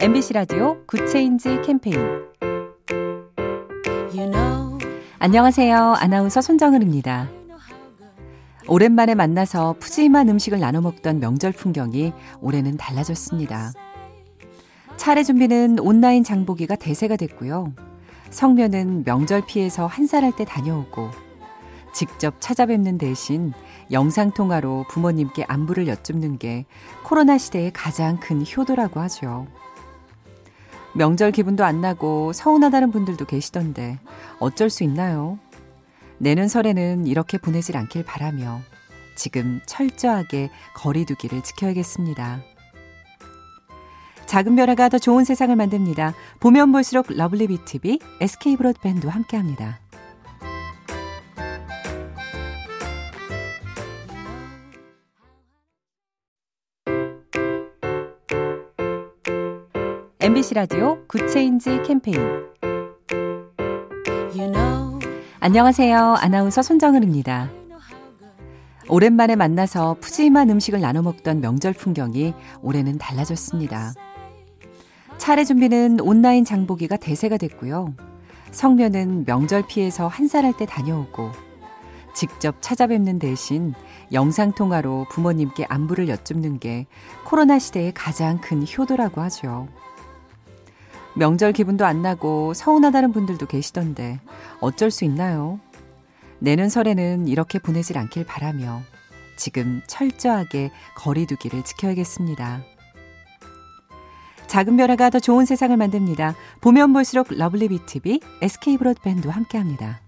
MBC 라디오 good change 캠페인 안녕하세요. 아나운서 손정은입니다. 오랜만에 만나서 푸짐한 음식을 나눠 먹던 명절 풍경이 올해는 달라졌습니다. 차례 준비는 온라인 장보기가 대세가 됐고요. 성묘는 명절 피해서 한산할 때 다녀오고 직접 찾아뵙는 대신 영상통화로 부모님께 안부를 여쭙는 게 코로나 시대의 가장 큰 효도라고 하죠. 명절 기분도 안 나고 서운하다는 분들도 계시던데 어쩔 수 있나요? 내년 설에는 이렇게 보내질 않길 바라며 지금 철저하게 거리두기를 지켜야겠습니다. 작은 변화가 더 좋은 세상을 만듭니다. 보면 볼수록 lovely B tv SK 브로드밴드와 함께합니다. MBC 라디오 Good Change 캠페인 you know, 안녕하세요. 아나운서 손정은입니다. 오랜만에 만나서 푸짐한 음식을 나눠 먹던 명절 풍경이 올해는 달라졌습니다. 차례 준비는 온라인 장보기가 대세가 됐고요. 성묘는 명절 피해서 한산할 때 다녀오고 직접 찾아뵙는 대신 영상통화로 부모님께 안부를 여쭙는 게 코로나 시대의 가장 큰 효도라고 하죠. 명절 기분도 안 나고 서운하다는 분들도 계시던데 어쩔 수 있나요? 내년 설에는 이렇게 보내질 않길 바라며 지금 철저하게 거리두기를 지켜야겠습니다. 작은 변화가 더 좋은 세상을 만듭니다. 보면 볼수록 lovely B tv SK 브로드밴드와 함께합니다.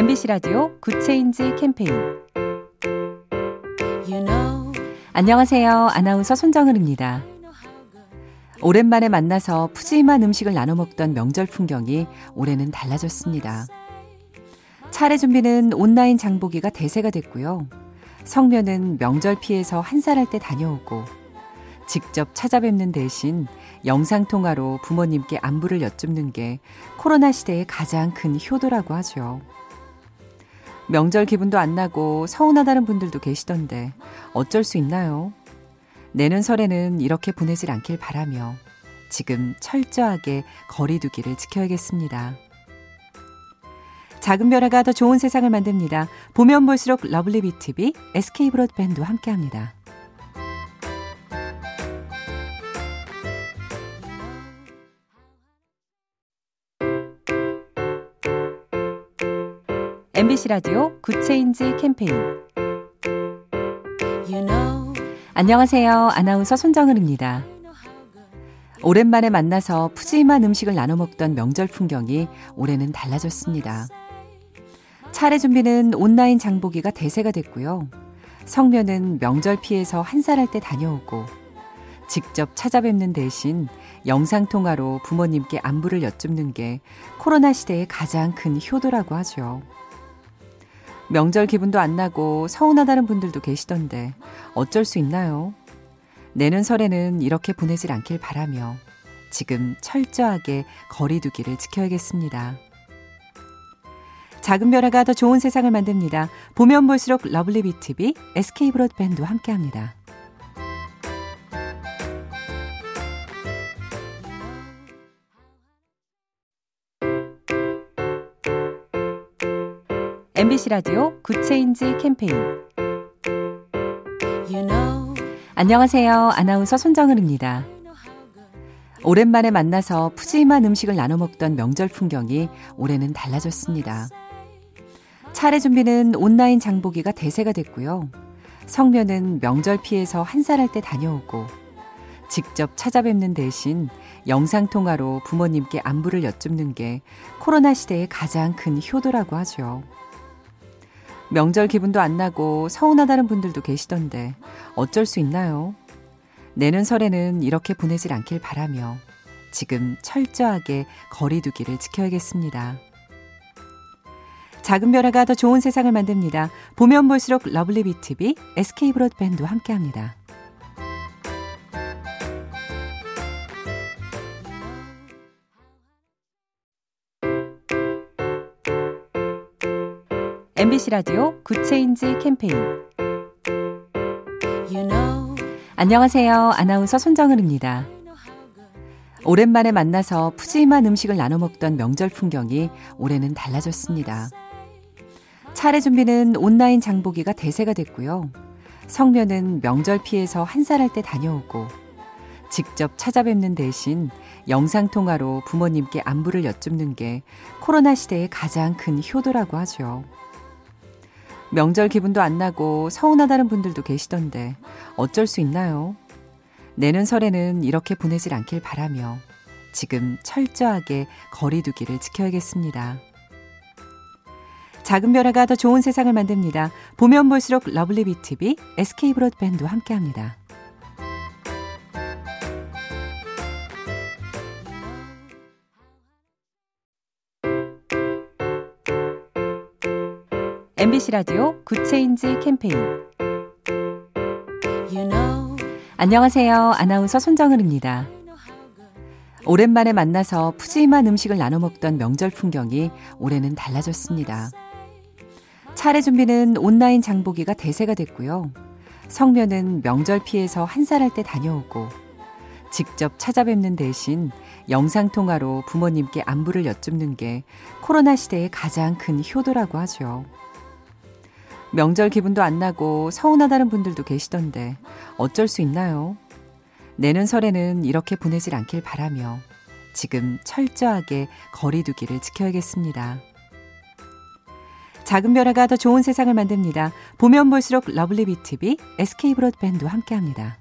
MBC 라디오 Good Change 캠페인 you know, 안녕하세요. 아나운서 손정은입니다. 오랜만에 만나서 푸짐한 음식을 나눠 먹던 명절 풍경이 올해는 달라졌습니다. 차례 준비는 온라인 장보기가 대세가 됐고요. 성묘는 명절 피해서 한산할 때 다녀오고 직접 찾아뵙는 대신 영상통화로 부모님께 안부를 여쭙는 게 코로나 시대의 가장 큰 효도라고 하죠. 명절 기분도 안 나고 서운하다는 분들도 계시던데 어쩔 수 있나요? 내년 설에는 이렇게 보내질 않길 바라며 지금 철저하게 거리두기를 지켜야겠습니다. 작은 변화가 더 좋은 세상을 만듭니다. 보면 볼수록 lovely B tv SK 브로드밴드와 함께합니다. MBC 라디오 Good Change 캠페인 you know, 안녕하세요. 아나운서 손정은입니다. 오랜만에 만나서 푸짐한 음식을 나눠 먹던 명절 풍경이 올해는 달라졌습니다. 차례 준비는 온라인 장보기가 대세가 됐고요. 성묘는 명절 피해서 한산할 때 다녀오고 직접 찾아뵙는 대신 영상통화로 부모님께 안부를 여쭙는 게 코로나 시대의 가장 큰 효도라고 하죠. 명절 기분도 안 나고 서운하다는 분들도 계시던데 어쩔 수 있나요? 내년 설에는 이렇게 보내질 않길 바라며 지금 철저하게 거리두기를 지켜야겠습니다. 작은 변화가 더 좋은 세상을 만듭니다. 보면 볼수록 lovely B tv SK 브로드밴드와 함께합니다. MBC 라디오 Good Change 캠페인 you know, 안녕하세요. 아나운서 손정은입니다. 오랜만에 만나서 푸짐한 음식을 나눠 먹던 명절 풍경이 올해는 달라졌습니다. 차례 준비는 온라인 장보기가 대세가 됐고요. 성묘는 명절 피해서 한산할 때 다녀오고 직접 찾아뵙는 대신 영상통화로 부모님께 안부를 여쭙는 게 코로나 시대의 가장 큰 효도라고 하죠. 명절 기분도 안 나고 서운하다는 분들도 계시던데 어쩔 수 있나요? 내년 설에는 이렇게 보내질 않길 바라며 지금 철저하게 거리두기를 지켜야겠습니다. 작은 변화가 더 좋은 세상을 만듭니다. 보면 볼수록 lovely B tv SK 브로드밴드와 함께합니다. MBC 라디오 Good Change 캠페인 you know. 안녕하세요. 아나운서 손정은입니다. 오랜만에 만나서 푸짐한 음식을 나눠 먹던 명절 풍경이 올해는 달라졌습니다. 차례 준비는 온라인 장보기가 대세가 됐고요. 성묘는 명절 피해서 한산할 때 다녀오고 직접 찾아뵙는 대신 영상통화로 부모님께 안부를 여쭙는 게 코로나 시대의 가장 큰 효도라고 하죠. 명절 기분도 안 나고 서운하다는 분들도 계시던데 어쩔 수 있나요? 내년 설에는 이렇게 보내질 않길 바라며 지금 철저하게 거리두기를 지켜야겠습니다. 작은 변화가 더 좋은 세상을 만듭니다. 보면 볼수록 lovely B tv SK 브로드밴드와 함께합니다. MBC 라디오 Good Change 캠페인 you know. 안녕하세요. 아나운서 손정은입니다. 오랜만에 만나서 푸짐한 음식을 나눠 먹던 명절 풍경이 올해는 달라졌습니다. 차례 준비는 온라인 장보기가 대세가 됐고요. 성묘는 명절 피해서 한산할 때 다녀오고 직접 찾아뵙는 대신 영상통화로 부모님께 안부를 여쭙는 게 코로나 시대의 가장 큰 효도라고 하죠. 명절 기분도 안 나고 서운하다는 분들도 계시던데 어쩔 수 있나요? 내년 설에는 이렇게 보내질 않길 바라며 지금 철저하게 거리두기를 지켜야겠습니다. 작은 변화가 더 좋은 세상을 만듭니다. 보면 볼수록 lovely B tv SK 브로드밴드와 함께합니다.